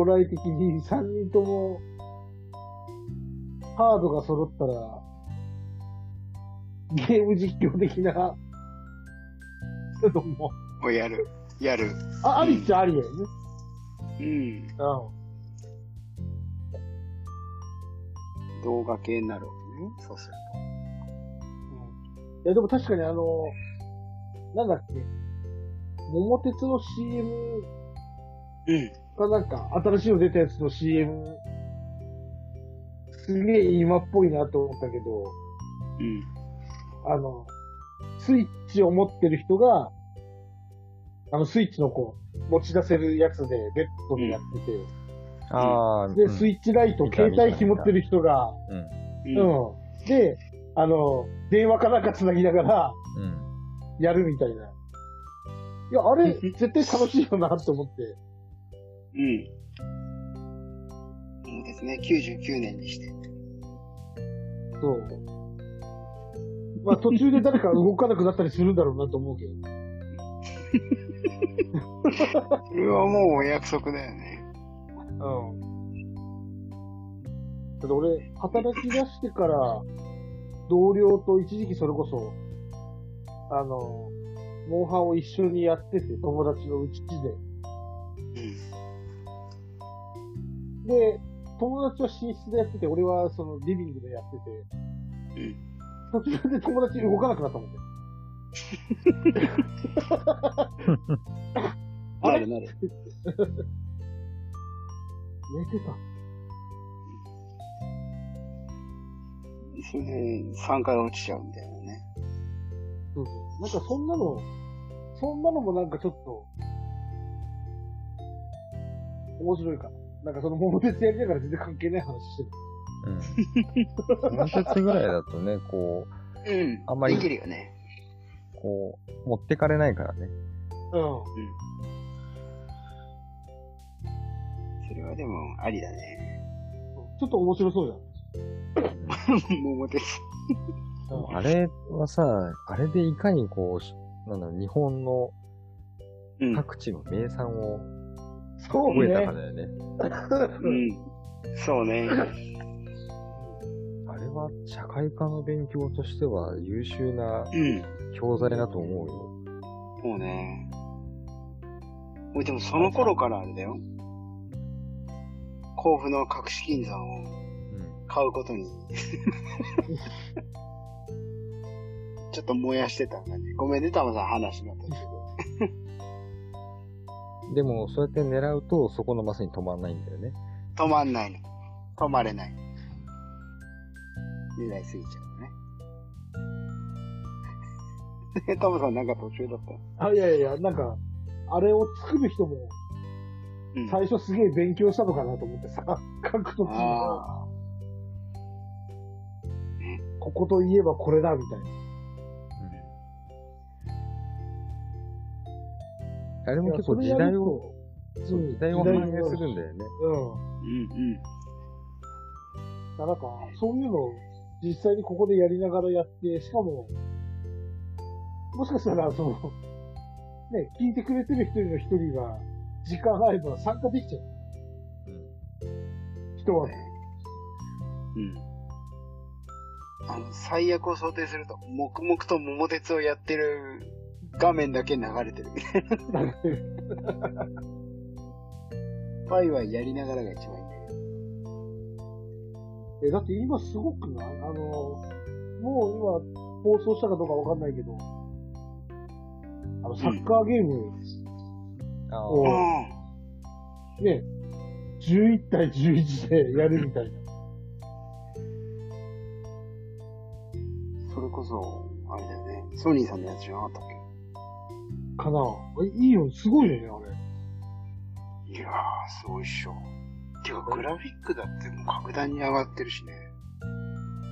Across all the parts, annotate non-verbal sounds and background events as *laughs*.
将来的に3人とも、ハードが揃ったら、ゲーム実況的な、ちょっともう、もうやる。やる。あ、ありっちゃありだよね。うん。うん。動画系になるわけね。そうするいや、でも確かにあの、なんだっけ、桃鉄の CM と。うん。かなんか、新しいの出たやつの CM、すげえ今っぽいなと思ったけど、うん。あの、スイッチを持ってる人が、あの、スイッチのこう、持ち出せるやつでベッドでやってて、ああ、で、うんスイッチライト、携帯機持ってる人が、うん。うん。うん。で、あの、電話かなんか繋ぎながら、うん。やるみたいな。いや、あれ、絶対楽しいよなって思って。うん。そうですね。99年にして。そう。まあ途中で誰か動かなくなったりするんだろうなと思うけど。それはもうお約束だよね。うん。だって俺、働き出してから、同僚と一時期それこそ、あの、モンハンを一緒にやってて、友達のうちで。で、友達は寝室でやってて、俺はそのリビングでやってて、うん。途中で友達動かなくなったもんね。あ *laughs* れなるなる。*laughs* 寝てた。それで3回落ちちゃうみたいなね。そうそう。なんかそんなの、そんなのもなんかちょっと、面白いかな。なんかその桃鉄やりながら全然関係ない話してる。うん。もう一つぐらいだとね、こうん。あんまりできるよね。う、こう、持ってかれないからね。うん。それはでも、ありだね。ちょっと面白そうじゃん。*laughs* 桃鉄。うんあれはさ、あれでいかにこうし、なんだろう、日本のうん。各地の名産をえたねか。だよね。うん。そうね。あれは社会科の勉強としては優秀なうん。教材だと思うよ。もうね。もうでもその頃からあれだよ。甲府の隠し金山をうん。買うことに、*laughs* ちょっと燃やしてた感じ。ごめんね、たまさん話の途中でも、そうやって狙うと、そこのマスに止まんないんだよね。で。止まんないの。止まれない。狙いすぎちゃうね。*laughs* タマさんなんか途中だった？あ、いやいやいや、なんか、あれを作る人も、うん最初すげえ勉強したのかなと思ってさ、書くときここといえばこれだ、みたいな。あれも結構時代を、そう時代を反映するんだよね。うん。あ。うんなんか、そういうのを実際にここでやりながらやって、しかも、もしかしたら、その、ね、聞いてくれてる一人の一人が、時間があれば参加できちゃう。人はね。うん。うん。あの、最悪を想定すると、黙々と桃鉄をやってる画面だけ流れてる。ワイワイやりながらが一番いいんだけど。え、だって今すごくない？あの、もう今放送したかどうかわかんないけど、あの、サッカーゲームあを、うね、11対11でやるみたいな。ん。それこそ、あれだよね。ソニーさんのやつじゃなかったっかなえいいよ、すごいよね、あれ。けいやー、すごいっしょ。てか、グラフィックだってもう格段に上がってるしね。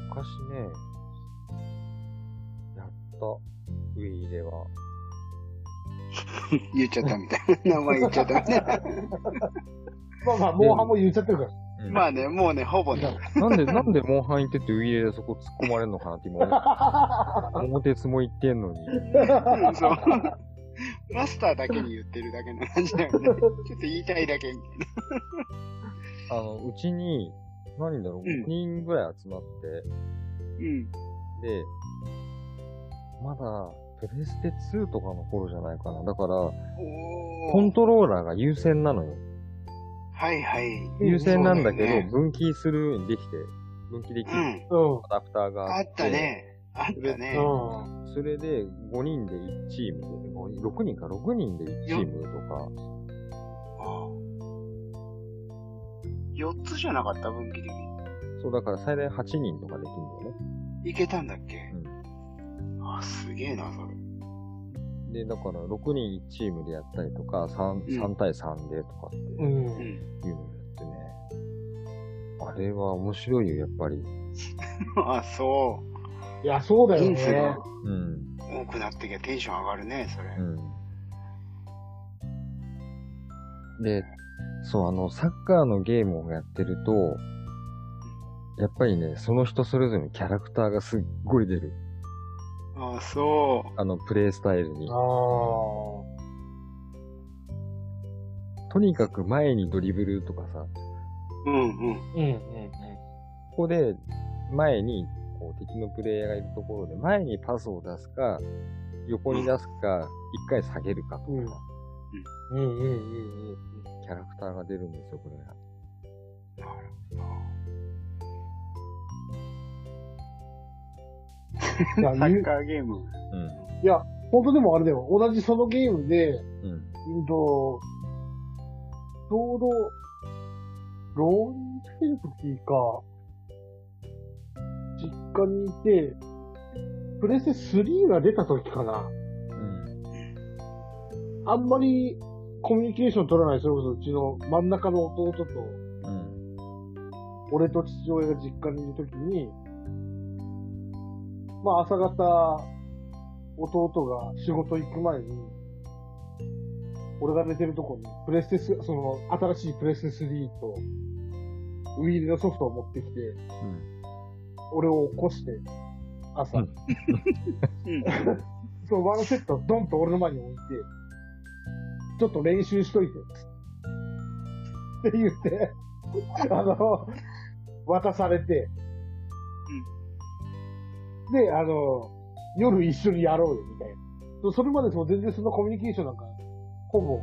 昔ね、やった、ウィーでは。*laughs* 言っちゃったみたいな。名前言っちゃったみたいな。*laughs* まあまあ、モンハンも言っちゃってるから。うんまあね、もうね、ほぼね。なんで、なんでモンハン行っててウィーレでそこ突っ込まれるのかなって今思う。*laughs* 桃鉄も行ってんのに。うんそう。マスターだけに言ってるだけの感じだよね。*laughs* ちょっと言いたいだけみたいな。あの、うちに、何だろう、うん5人ぐらい集まって、うん。で、まだ、プレステ2とかの頃じゃないかな。だから、おコンー。トローラーが優先なのよ。はいはい。うん優先なんだけど、分岐するようにできて、分岐できるうん。うん。アダプターがあっあって。たね。あったね。うん。それで、5人で1チームで、5人6人か、6人で1チームとか、あ4つじゃなかった分岐的に。そう、だから最大8人とかできるんだよね。いけたんだっけ？うんあ、すげえな、それ。で、だから6人1チームでやったりとか、3, うん3対3でとかってう。いうんん。うのをやってね。あれは面白いよ、やっぱり。*laughs* あ、そいや、そうだよ人数がね。うん。う。多くなってきゃテンション上がるね、それ。うん。で、そう、あの、サッカーのゲームをやってると、やっぱりね、その人それぞれのキャラクターがすっごい出る。あ、そあの、プレイスタイルにあ。あ。とにかく前にドリブルとかさ、う。うんうん。うん、うん、ここで前にこう敵のプレイヤーがいるところで前にパスを出すか、横に出すか、一回下げるかとか、うん。うん、うん、うん、うん。キャラクターが出るんですよ、これが。いや、ゆサッカーゲーム。うん。いや、本当でもあれだよ。同じそのゲームで、うん。うんと、ちょうど、浪人してる時か、実家にいて、プレステ3が出た時かな。うん。あんまりコミュニケーション取らない、それこそうちの真ん中の弟と、うん。俺と父親が実家にいる時に、まあ朝方、弟が仕事行く前に、俺が寝てるとこに、プレステス、その、新しいプレステ3と、ウィールのソフトを持ってきて、うん。俺を起こして、朝。うん *laughs* うん。そのワンセットドンと俺の前に置いて、ちょっと練習しといて、って言って、あの、渡されて、で、あの、夜一緒にやろうよ、みたいな。それまでも全然そのコミュニケーションなんか、ほぼ、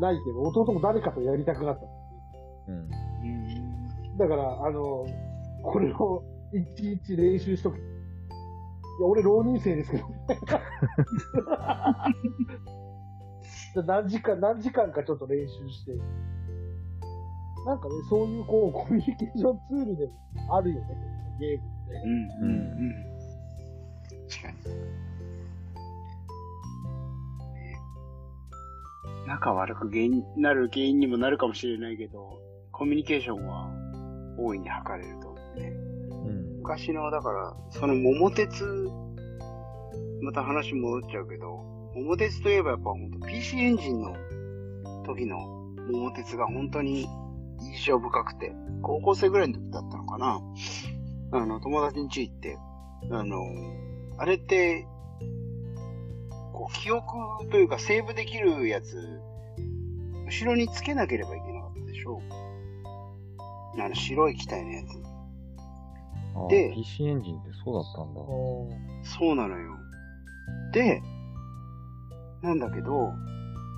ないけど、弟も誰かとやりたくなった。うん。だから、あの、これを一日練習しとく。いや、俺浪人生ですけど。で *laughs* 何時間、何時間かちょっと練習して。なんかね、そういうこう、コミュニケーションツールでもあるよね、ゲームって。うん。うん。うん。確かに。仲悪く原因なる原因にもなるかもしれないけど、コミュニケーションは大いに図れるとね。うん。昔の、だから、その桃鉄、また話戻っちゃうけど、桃鉄といえばやっぱ本当 PC エンジンの時の桃鉄が本当に印象深くて、高校生ぐらいの時だったのかな。あの、友達ん家行って、あの、あれって、こう、記憶というかセーブできるやつ、後ろにつけなければいけなかったでしょあの、白い機体のやつ。あで PC エンジンってそうだったんだ。そうなのよ。で、なんだけど、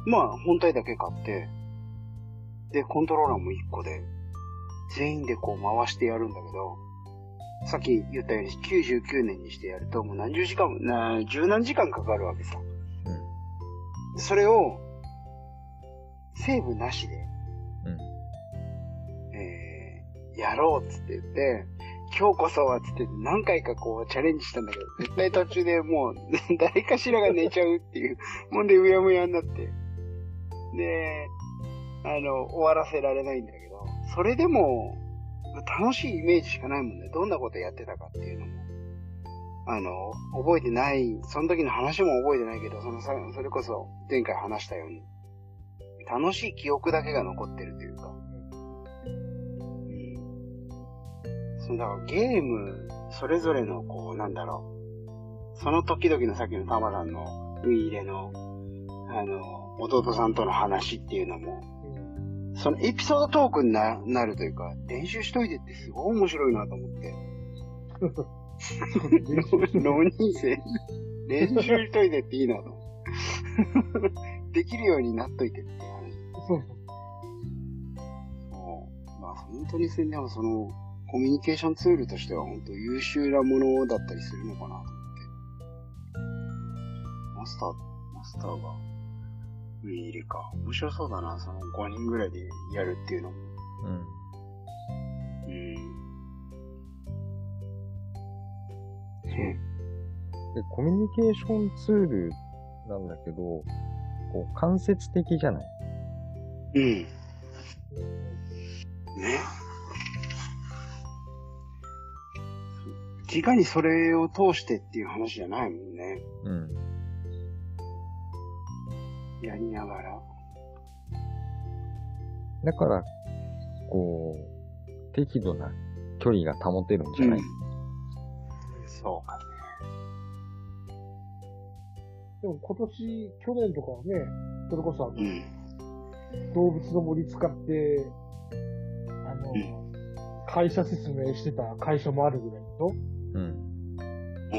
まあ、本体だけ買って、で、コントローラーも1個で、全員でこう回してやるんだけど、さっき言ったように99年にしてやると、もう何十時間も、な十何時間かかるわけさ。うん。それを、セーブなしで、うん。えー、やろうっつって言って、今日こそはつって何回かこうチャレンジしたんだけど、絶対途中でもう *laughs* 誰かしらが寝ちゃうっていう、もんでうやむやになって。で、あの、終わらせられないんだけど、それでも楽しいイメージしかないもんね。どんなことやってたかっていうのも。あの、覚えてない、その時の話も覚えてないけど、そのさ、それこそ前回話したように、楽しい記憶だけが残ってるそのだからゲーム、それぞれのこう、なんだろう。その時々のさっきのタマさんのウイイレの、あの、弟さんとの話っていうのも、うん。そのエピソードトークにななるというか、練習しといてってすごい面白いなと思って。*laughs* 浪人生、練習しといてっていいなと。*laughs* できるようになっといてって話。そうそう。そう。まあ本当にそれでもその、コミュニケーションツールとしては本当優秀なものだったりするのかなと思って。マスター、マスターが上にいるか。面白そうだな、その5人ぐらいでやるっていうのも。うん。うん。で、コミュニケーションツールなんだけど、こう、間接的じゃないうん。ね。直にそれを通してっていう話じゃないもんね。うん。やりながら。だから、こう、適度な距離が保てるんじゃない、そうかね。でも今年、去年とかはね、それこそあの、うん。動物の森使って、あの、うん会社説明してた会社もあるぐらいでしょうん。お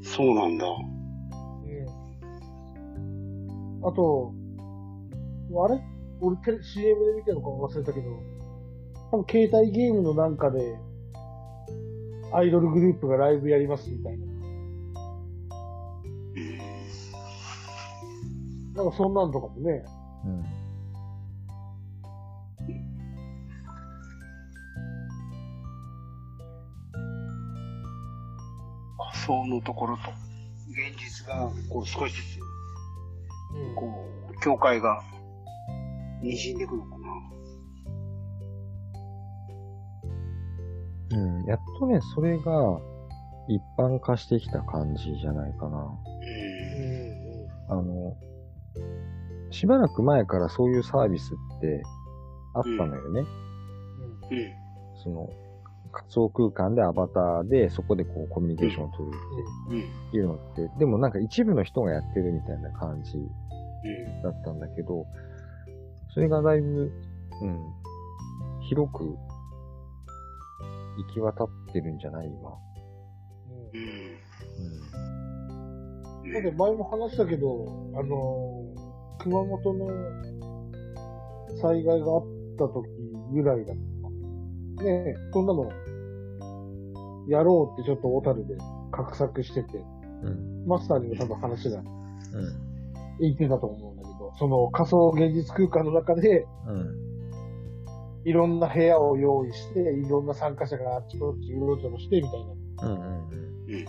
ーそうなんだ。うん。あと、あれ？俺テレ CM で見てるのか忘れたけど、多分携帯ゲームのなんかで、アイドルグループがライブやりますみたいな。うん。なんかそんなんとかもね、うん。想のところと、現実が、こう少しずつ、うんこう、境界が、滲んでいくのかな。うん。やっとね、それが一般化してきた感じじゃないかな。うん。あの、しばらく前からそういうサービスってあったのよね。うんうん。その、仮想空間でアバターでそこでこうコミュニケーションを取る。っていうのって、でもなんか一部の人がやってるみたいな感じ。だったんだけど、それがだいぶ、うん、広く行き渡ってるんじゃない今。うんうん。うん。だって前も話したけど、あのー熊本の災害があった時ぐらいだった。ねえ、そんなの、やろうってちょっと小樽で画策してて、うん。マスターにも多分話がうん。言ってたと思うんだけど、その仮想現実空間の中で、うん。いろんな部屋を用意して、いろんな参加者があっちこっちうろちょろしてみたいな。うん。うん。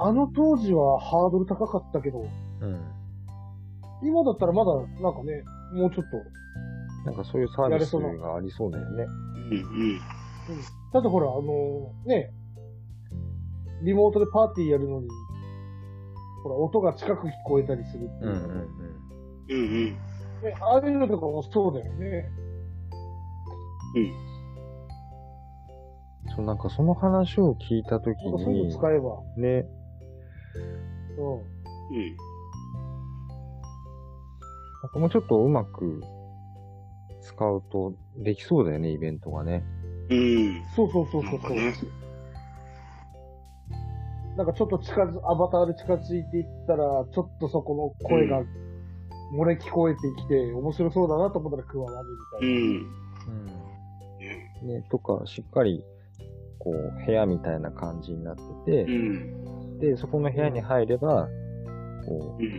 あの当時はハードル高かったけど、うん。今だったらまだなんかね、もうちょっとなんかそういうサービスがありそうだよね。うん。だってほら、あのね、リモートでパーティーやるのに、ほら、音が近く聞こえたりするっていう。うん。うん。うん。うん。ね、ああいうのとかもそうだよね。そう、なんかその話を聞いたときなんかそういうにの、使えば。ね、うん。うん。なんかもうちょっとうまく使うとできそうだよね、イベントがね。うん。そうそうそうそうそう。なんかねなんかちょっと近づ、アバターで近づいていったら、ちょっとそこの声が漏れ聞こえてきて、面白そうだなと思ったら加わるみたいな。うん。うん。ねね、とか、しっかり、こう、部屋みたいな感じになってうて、ん。で、そこの部屋に入れば、こうん。う、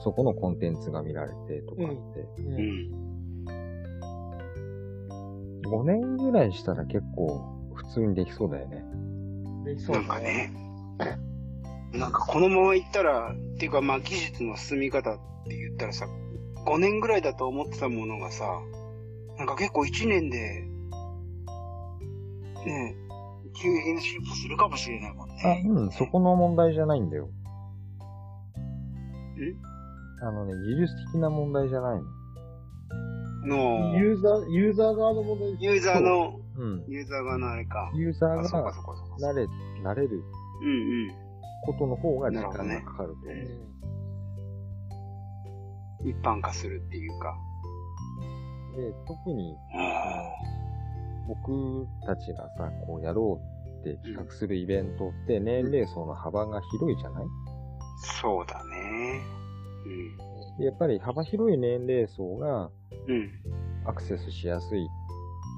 そこのコンテンツが見られてとかって、う。うんん。5年ぐらいしたら結構普通にできそうだよね。できそうだなんか。ね。なんかこのまま行ったら、っていうかまあ技術の進み方って言ったらさ、5年ぐらいだと思ってたものがさ、なんか結構1年で、ねえ、急激な進歩するかもしれないもんあ、ね。うん、そこの問題じゃないんだよ。んあのね、技術的な問題じゃないの。の、ユーザー、ユーザー側の問題ユーザーの、うん。ユーザー側のあれか。ユーザーが。慣れ、慣れるうんうん。ことの方が時間がかかると思う。うん一般化するっていうか。で、特にあ僕たちがさ、こうやろうって企画するイベントって年齢層の幅が広いじゃない？そうだね。でやっぱり幅広い年齢層が。アクセスしやすい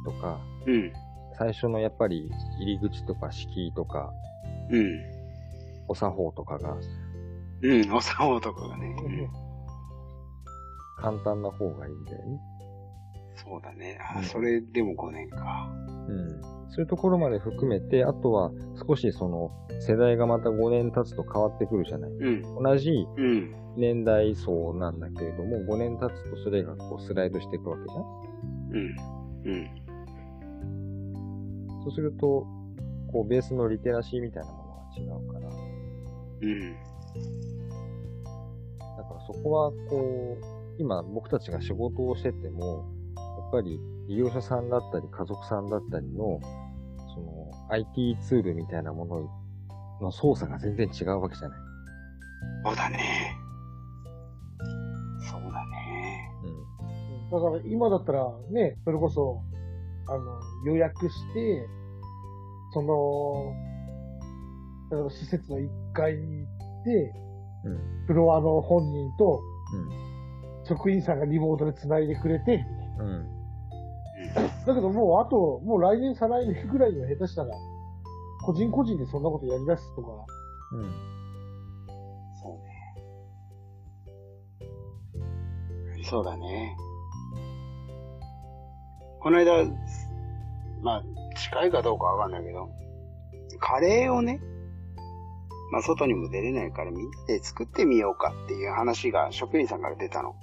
とか、うん。最初のやっぱり入り口とか敷居とか、うん。お作法とかがうん。お作法とかがね。うん簡単な方がいいんだよね。そうだね。あ、うんそれでも5年か。うん。そういうところまで含めて、あとは少しその世代がまた5年経つと変わってくるじゃない。うん。同じうん。年代層なんだけれども、5年経つとそれがこうスライドしていくわけじゃんうん。うん。そうすると、こうベースのリテラシーみたいなものが違うから、うん。だからそこはこう、今僕たちが仕事をしてても、ぱり利用者さんだったり家族さんだったりの、その IT ツールみたいなものの操作が全然違うわけじゃない。そうだね。そうだね。うん。だから今だったらね、それこそ、あの、予約して、その、例えば施設の1階に行って、うん。フロアの本人とうん。職員さんがリモートで繋いでくれて、うん。だけどもうあと、もう来年再来年ぐらいには下手したら、個人個人でそんなことやり出すとか、うん。そうね。そうだね。この間、まあ、近いかどうかわかんないけど、カレーをね、まあ、外にも出れないからみんなで作ってみようかっていう話が職員さんから出たの。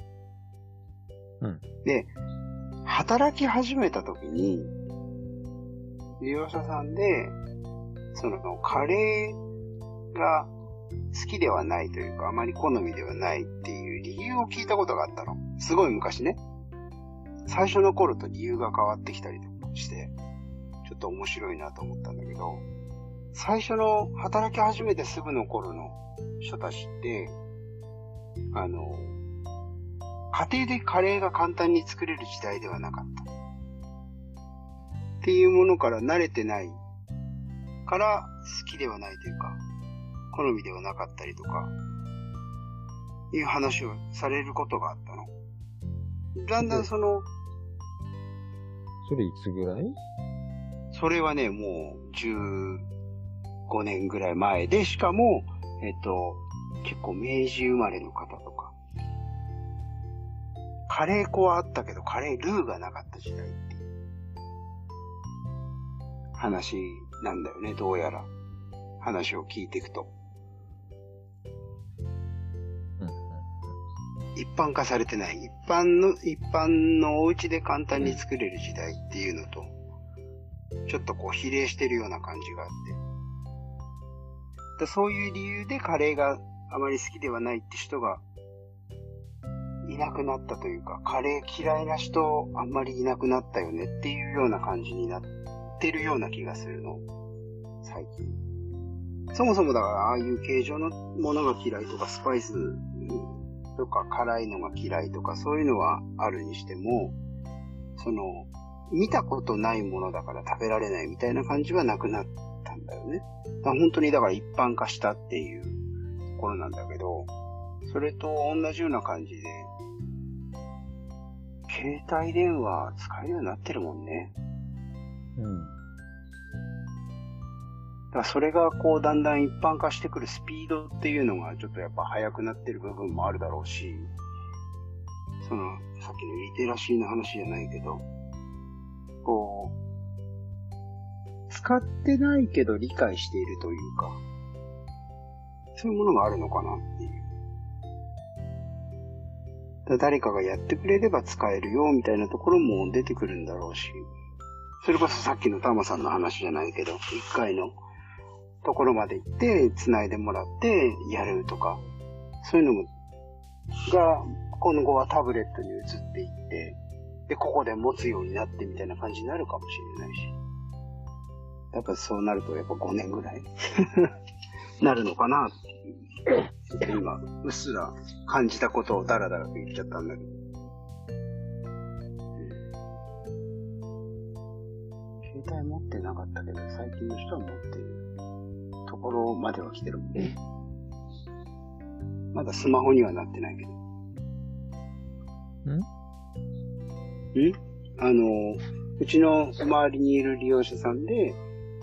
うん。で、働き始めた時に、利用者さんで、その、カレーが好きではないというか、あまり好みではないっていう理由を聞いたことがあったの。すごい昔ね。最初の頃と理由が変わってきたりとかして、ちょっと面白いなと思ったんだけど、最初の働き始めてすぐの頃の人たちって、あの、家庭でカレーが簡単に作れる時代ではなかった。っていうものから慣れてないから好きではないというか、好みではなかったりとか、いう話をされることがあったの。だんだんその、それいつぐらい？それはね、もう15年ぐらい前で、しかも、えっと、結構明治生まれの方カレー粉はあったけど、カレールーがなかった時代っていう話なんだよね、どうやら。話を聞いていくと。うん。一般化されてない。一般の、一般のお家で簡単に作れる時代っていうのと、ちょっとこう比例してるような感じがあって。でそういう理由でカレーがあまり好きではないって人がいなくなったというか、カレー嫌いな人あんまりいなくなったよねっていうような感じになってるような気がするの。最近。そもそもだからああいう形状のものが嫌いとかスパイスとか辛いのが嫌いとかそういうのはあるにしても、その、見たことないものだから食べられないみたいな感じはなくなったんだよね。だ本当にだから一般化したっていうところなんだけど、それと同じような感じで、携帯電話使えるようになってるもんね。うん。だからそれがこうだんだん一般化してくるスピードっていうのがちょっとやっぱ速くなってる部分もあるだろうし、そのさっきのリテラシーの話じゃないけど、こう、使ってないけど理解しているというか、そういうものがあるのかなっていう。誰かがやってくれれば使えるよみたいなところも出てくるんだろうし、それこそさっきのタマさんの話じゃないけど、一回のところまで行って、繋いでもらってやるとか、そういうのも、が、今後はタブレットに移っていって、で、ここで持つようになってみたいな感じになるかもしれないし。やっぱそうなると、やっぱ5年ぐらい *laughs* なるのかなっていうちょっと今、うっすら感じたことをダラダラと言っちゃったんだけど。携帯持ってなかったけど、最近の人は持ってるところまでは来てるもんね。まだスマホにはなってないけど。ん？ん？あの、うちの周りにいる利用者さんで、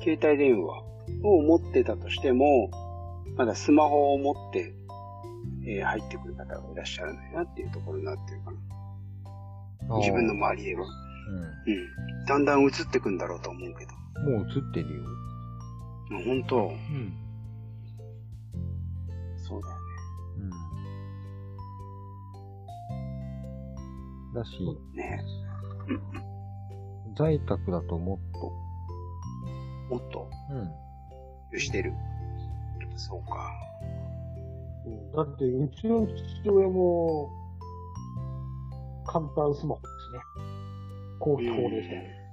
携帯電話を持ってたとしても、まだスマホを持って、えー入ってくる方がいらっしゃらないなっていうところになってるかな。自分の周りでは。ううん。だんだん映ってくんだろうと思うけど。ん。もう映ってるよ。もう本当、うん。そうだよね。うん。だし、ね在宅だともっと。もっと、うん。してる。そうか。うんだって、うちの父親も、簡単スマホですね。後期高齢者。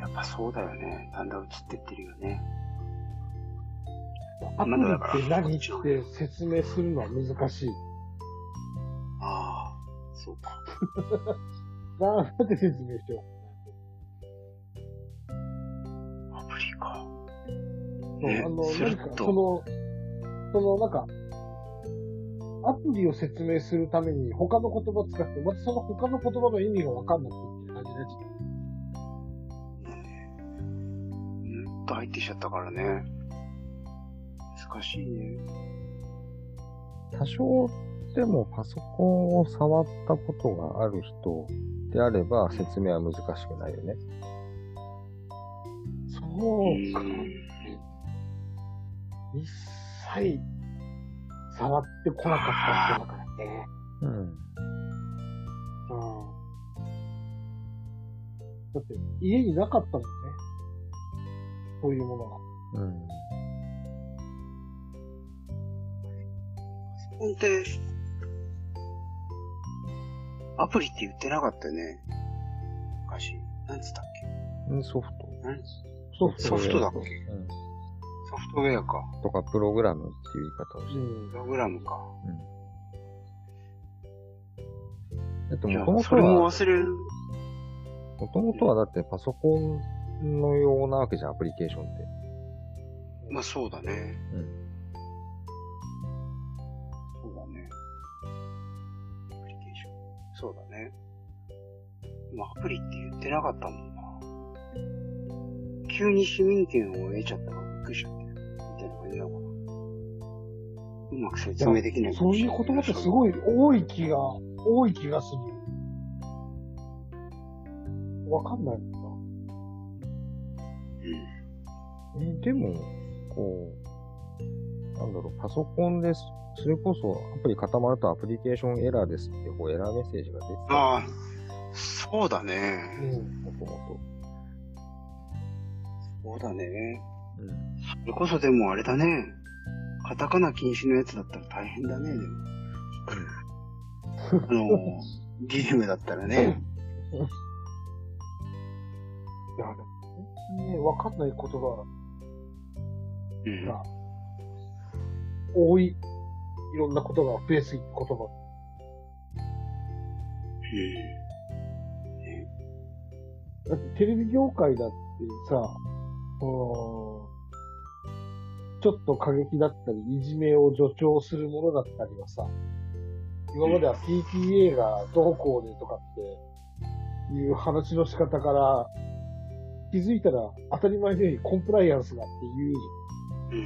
やっぱそうだよね。だんだん映ってってるよね。アプリって何って説明するのは難しい。ああ、そうか。*laughs* なんて説明しよアう。ねあの、する何か、とその、その、なんか、アプリを説明するために他の言葉を使って、またその他の言葉の意味がわかんなくてって感じになっちゃう。うんと入ってきちゃったからね。難しいね。多少でもパソコンを触ったことがある人であれば説明は難しくないよね。そうか。うん一切触ってこなかった人だからね。うん。うん。だって、家になかったもんね。そういうものが。うん。パソコンって、アプリって言ってなかったよね。昔。なんつったっうんソフト。ソフトソフトだっけ？うん。ソフトウェアか。とかプログラムっていう言い方をして。うんプ。ログラムか。だってもともとそれもは、忘れる。もともとはだってパソコンのようなわけじゃん、アプリケーションって。まあそうだね。うん。そうだね。アプリケーション。そうだね。まあアプリって言ってなかったもんな。急に市民権を得ちゃったからびっくりしちゃったよ。みたいな感じなのかな。うまく説明できないかそういう言葉ってすごい多い気が、多い気がする。わかんないもんうん。でも、こう、なんだろう、パソコンです。それこそアプリ固まるとアプリケーションエラーですってこうエラーメッセージが出てた。ああ、そうだな。ね。うん。もともそうだね。と。うん。それこそでもあれだね。カタカナ禁止のやつだったら大変だね、でも。あの、リズムだったらね。いや、でも本当にね、わかんない言葉うん。が多い、いろんなことが増えすぎる言葉。だってテレビ業界だってさ、ちょっと過激だったり、いじめを助長するものだったりはさ、今までは PTA がどうこうでとかっていう話の仕方から、気づいたら当たり前のようにコンプライアンスがってい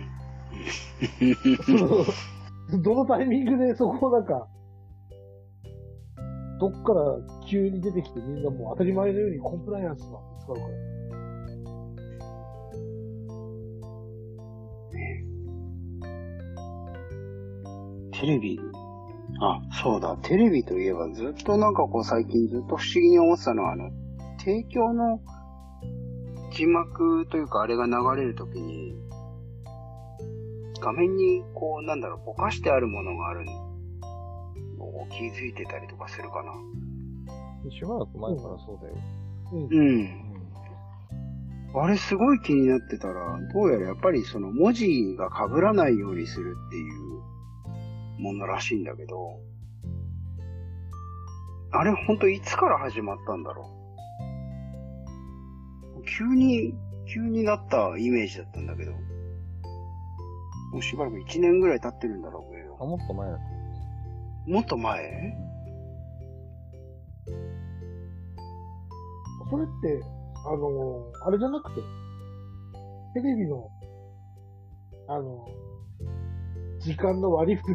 う。そのどのタイミングでそこをなん。か、どっから急に出てきてみん。なもう当たり前のようにコンプライアンスなん。て使うから。テレビ。あ、そうだ。テレビといえばずっとなんかこう最近ずっと不思議に思ってたのは、あの、提供の字幕というかあれが流れるときに、画面にこうなんだろう、ぼかしてあるものがあるのを気づいてたりとかするかな。しばらく前からそうだよ。うん。うん。あれすごい気になってたら、どうやらやっぱりその文字が被らないようにするっていうものらしいんだけど、あれほんといつから始まったんだろう？急に、急になったイメージだったんだけど、もうしばらく1年ぐらい経ってるんだろうけあ、ど、もっと前だと。もっと前？それって、あの、あれじゃなくて、テレビの、あの、時間の割り振り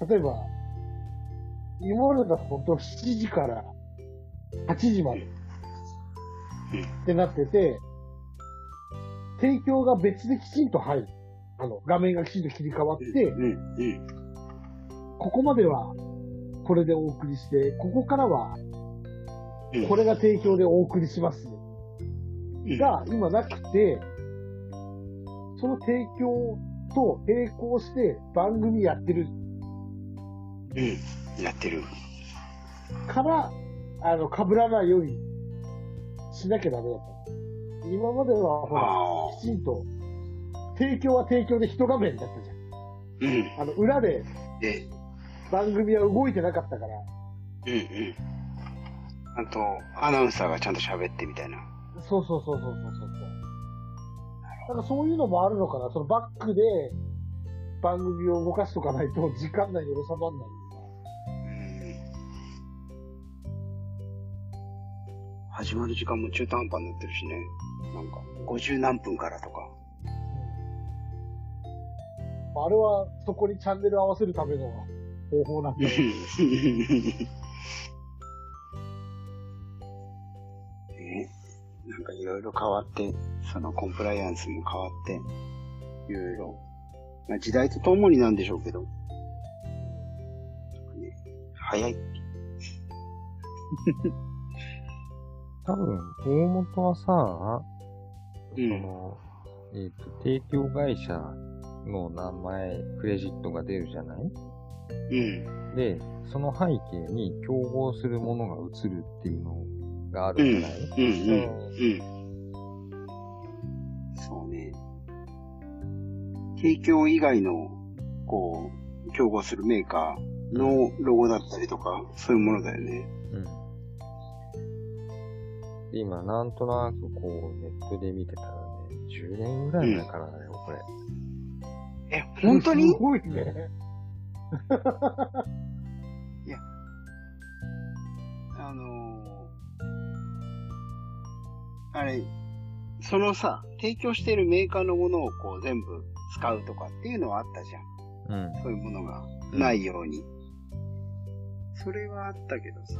が、例えば、今までだと本当7時から8時までってなってて、提供が別できちんと入る。あの、画面がきちんと切り替わって、ここまではこれでお送りして、ここからはうん。これが提供でお送りします。うんが今なくて、その提供と並行して番組やってるうん、やってる。から、あの、被らないようにしなきゃダメだった。今までは、ほら、あきちんと、提供は提供で一画面だったじゃん。あ。うん。あの、裏でで、番組は動いてなかったから、うんうん。あと、アナウンサーがちゃんと喋ってみたいな。そうそうそうそうそう。なんかそういうのもあるのかな。そのバックで番組を動かしとかないと時間内に収まらない。始まる時間も中途半端になってるしね。なんか、50何分からとか。あれはそこにチャンネル合わせるための方法なんだ。*laughs* ろいろ変わって、そのコンプライアンスも変わって、いろいろ、まあ、時代とともになんでしょうけど、ね、早い。*laughs* 多分、大元はさ、うん。その、えっ、と、提供会社の名前、クレジットが出るじゃない？うん。で、その背景に競合するものが映るっていうのがあるじゃない、うん、うん、うん。提供以外の、こう、競合するメーカーのロゴだったりとか、そういうものだよね。うん。で今、なんとなくこう、ネットで見てたらね、10年ぐらい前からだよ、これ。え、本当に？すごいね。*laughs* あのーあれ、そのさ、提供しているメーカーのものをこう全部使うとかっていうのはあったじゃん。うん。そういうものがうんないように。それはあったけどさ、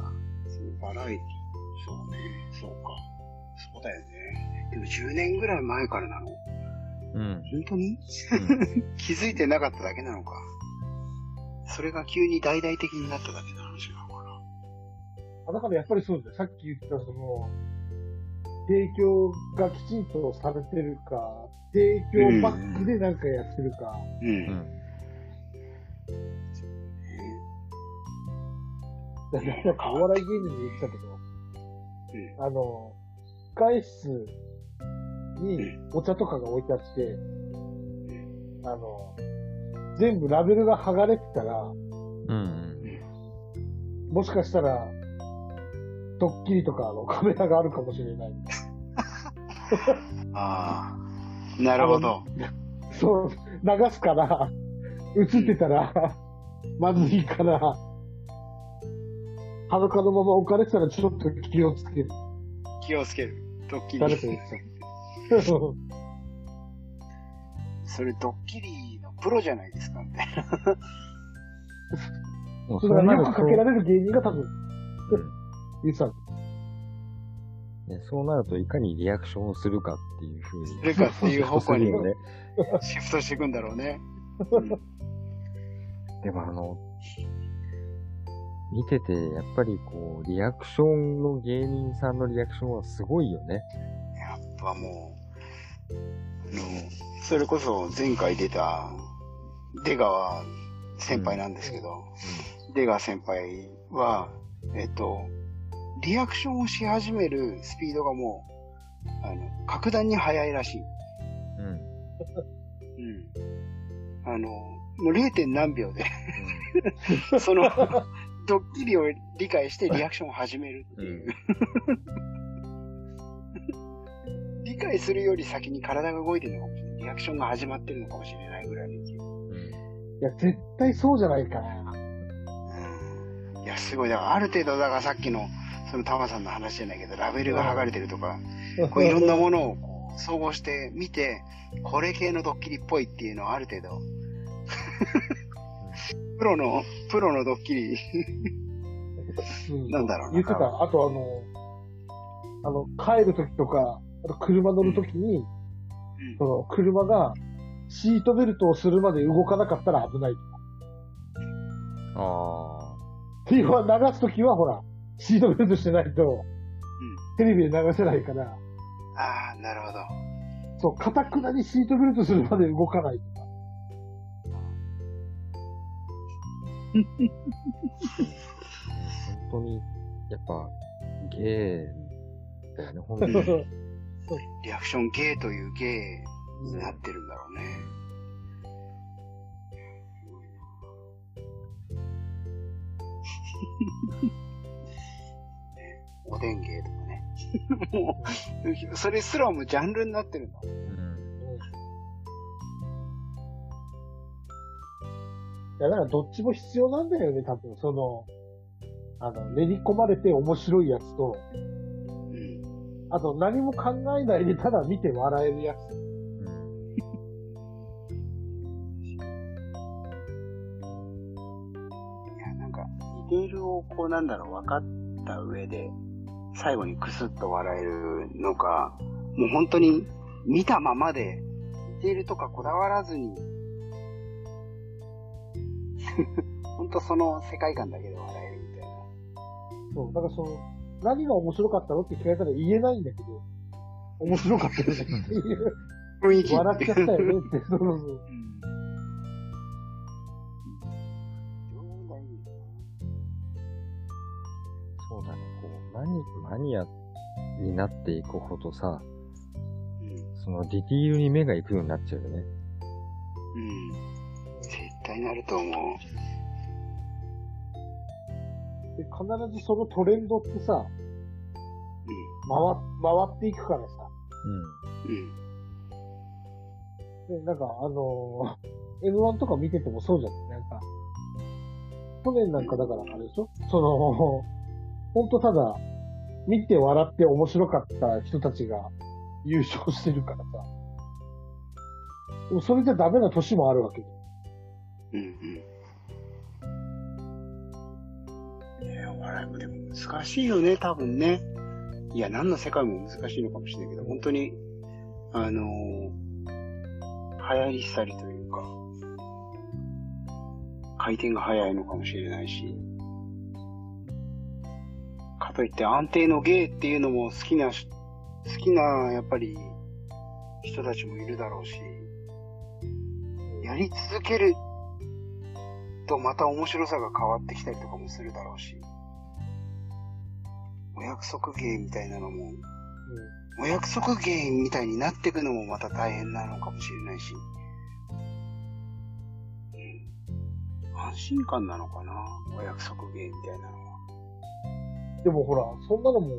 そのバラエティそうね、そうか。そうだよね。でも10年ぐらい前からなのうん。本当に？うん *laughs* 気づいてなかっただけなのか。それが急に大々的になっただけの話なのかな。あだからやっぱりそうだよ。さっき言ったその、提供がきちんとされてるか、提供バックでなんかやってるか。うん。うん。なんかお笑い芸人で言ってたけど、あの、控室にお茶とかが置いてあって、あの、全部ラベルが剥がれてたら、うん。もしかしたら、ドッキリとかのカメラがあるかもしれない。ああ、なるほど。そう、流すから、映ってたら、まずいから、裸のまま置かれてたらちょっと気をつける。気をつける。ドッキリ誰。か言ってた？それドッキリのプロじゃないですか、みたいな。*laughs* それからよくかけられれる芸人が多分、言ってたの。ね、そうなるといかにリアクションをするかっていうふうに。それかっていう方向に *laughs* ね。シフトしていくんだろうね。でもあの、見てて、やっぱりこう、リアクションの芸人さんのリアクションはすごいよね。やっぱもう、あの、それこそ前回出た出川先輩なんですけど、出川先輩は、えっと、リアクションをし始めるスピードがもう、あの、格段に速いらしい。うん。うん。あの、もう 0. 何秒で、*laughs* その、ドッキリを理解してリアクションを始めるっていう。*laughs* 理解するより先に体が動いてるのかもしれない。リアクションが始まってるのかもしれないぐらいの勢い。うん。うん。いや、絶対そうじゃないかな。うん。いや、すごい。だからある程度、だからさっきの、そのタマさんの話じゃないけど、ラベルが剥がれてるとか、こういろんなものをこう総合して見て、これ系のドッキリっぽいっていうのはある程度、プロの、プロのドッキリ、うんなんだろうな。言ってた。あとあの、あの、帰るときとか、あと車乗るときに、うんその、車がシートベルトをするまで動かなかったら危ないとか。あっていうのは流すときはほら、シートベルトしてないと、テレビで流せないから、ああ、なるほど。そう、かたくなにシートベルトするまで動かないとか。あ。本当に、やっぱ、ゲーだよね、本当に。リアクションゲーというゲーになってるんだろうね。おでんゲーとかね。もう、それすらもジャンルになってるんだ。うん。いや、だからどっちも必要なんだよね、多分。その、あの、練り込まれて面白いやつと、うん。あと何も考えないでただ見て笑えるやつ。ールをこうなんだろう、分かった上で、最後にクスッと笑えるのか、もう本当に見たままで、ディテールとかこだわらずに、*laughs* 本当その世界観だけで笑えるみたいな。そう。だからその、何が面白かったのって聞かれたら言えないんだけど、面白かったよねっていう。雰囲気。笑っちゃったよねって。そうそうそう。うん。そうだね、こう、マニ、マニアになっていくほどさ、うん。そのディティールに目が行くようになっちゃうよね。うん。絶対なると思う。で、必ずそのトレンドってさ、回、回っていくからさ。うん。うん。うん。で、なんかあのー M1 とか見ててもそうじゃん。なんか、去年なんかだからあれでしょ？その、ほんとただ、見て笑って面白かった人たちが優勝してるからさ。でもそれじゃダメな年もあるわけ。うんうん。いや、笑いもでも難しいよね、多分ね。いや、何の世界も難しいのかもしれないけど、本当に、あのー流行りしたりというか、回転が早いのかもしれないし、かといって安定の芸っていうのも好きな、好きな、やっぱり、人たちもいるだろうし、やり続けるとまた面白さが変わってきたりとかもするだろうし、お約束芸みたいなのも、お約束芸みたいになっていくのもまた大変なのかもしれないし、うん、安心感なのかな、お約束芸みたいなの。でもほら、そんなのも、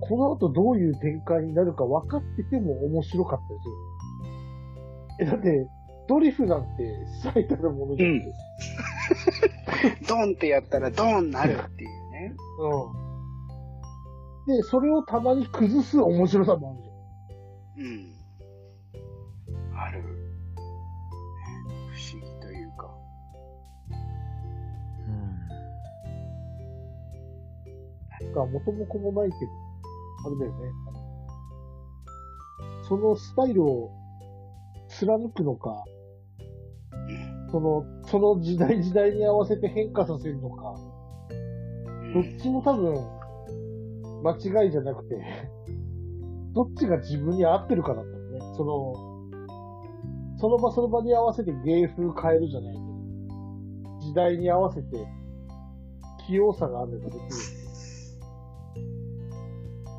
この後どういう展開になるか分かってても面白かったですよ。え、だって、ドリフなんて最たるものじゃん。ドンってやったらドンなるっていうね。うん。で、それをたまに崩す面白さもあるじうん。ゃん。が、元も子もないけど、あれだよね。そのスタイルを貫くのか、その、その時代時代に合わせて変化させるのか、どっちも多分、間違いじゃなくて、どっちが自分に合ってるかだったのね。その、その場その場に合わせて芸風変えるじゃないけど、時代に合わせて、器用さがあるのが別に、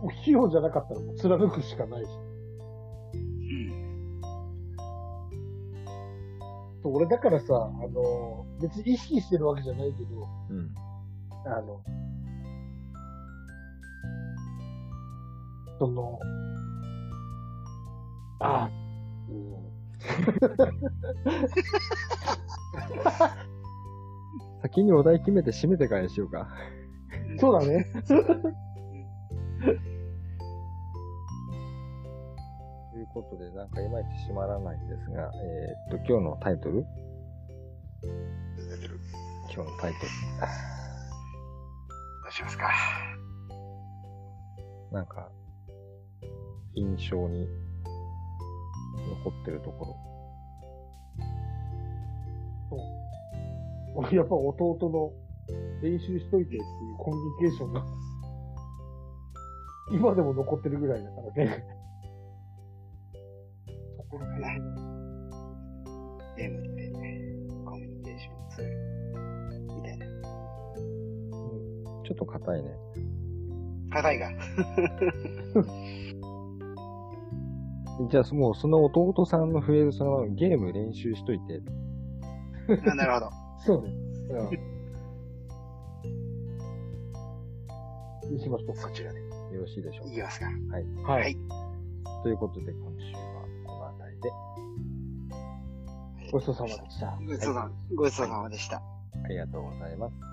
もう器用じゃなかったらもう貫くしかないし。うん。俺だからさ、あの、別に意識してるわけじゃないけど、うん。あの、その、あ、うん、*laughs* 先にお題決めて締めてからにしようか。そうだね。*laughs* *laughs* ということで、なんかいまいち締まらないんですが、えーっと、今日のタイトル？今日のタイト *laughs* どうしますか？ル。なんか、印象に残ってるところ。俺やっぱ弟の練習しといてっていうコミュニケーションが、今でも残ってるぐらいだからね。そこら辺がゲームって、コミュニケーションツール、みたいな。ちょっと硬いね。硬いが。*laughs* じゃあ、もうその弟さんのフレーズ、そのゲーム練習しといて。あなるほど。そうね。うん。*laughs* にしましょうそちらで。よろしいでしょういきますか。はい。か。ははいい。ということで、今週はこの辺りで、ごちそうさまでした。ごちそうさま、ごちそうさまでした。ありがとうございます。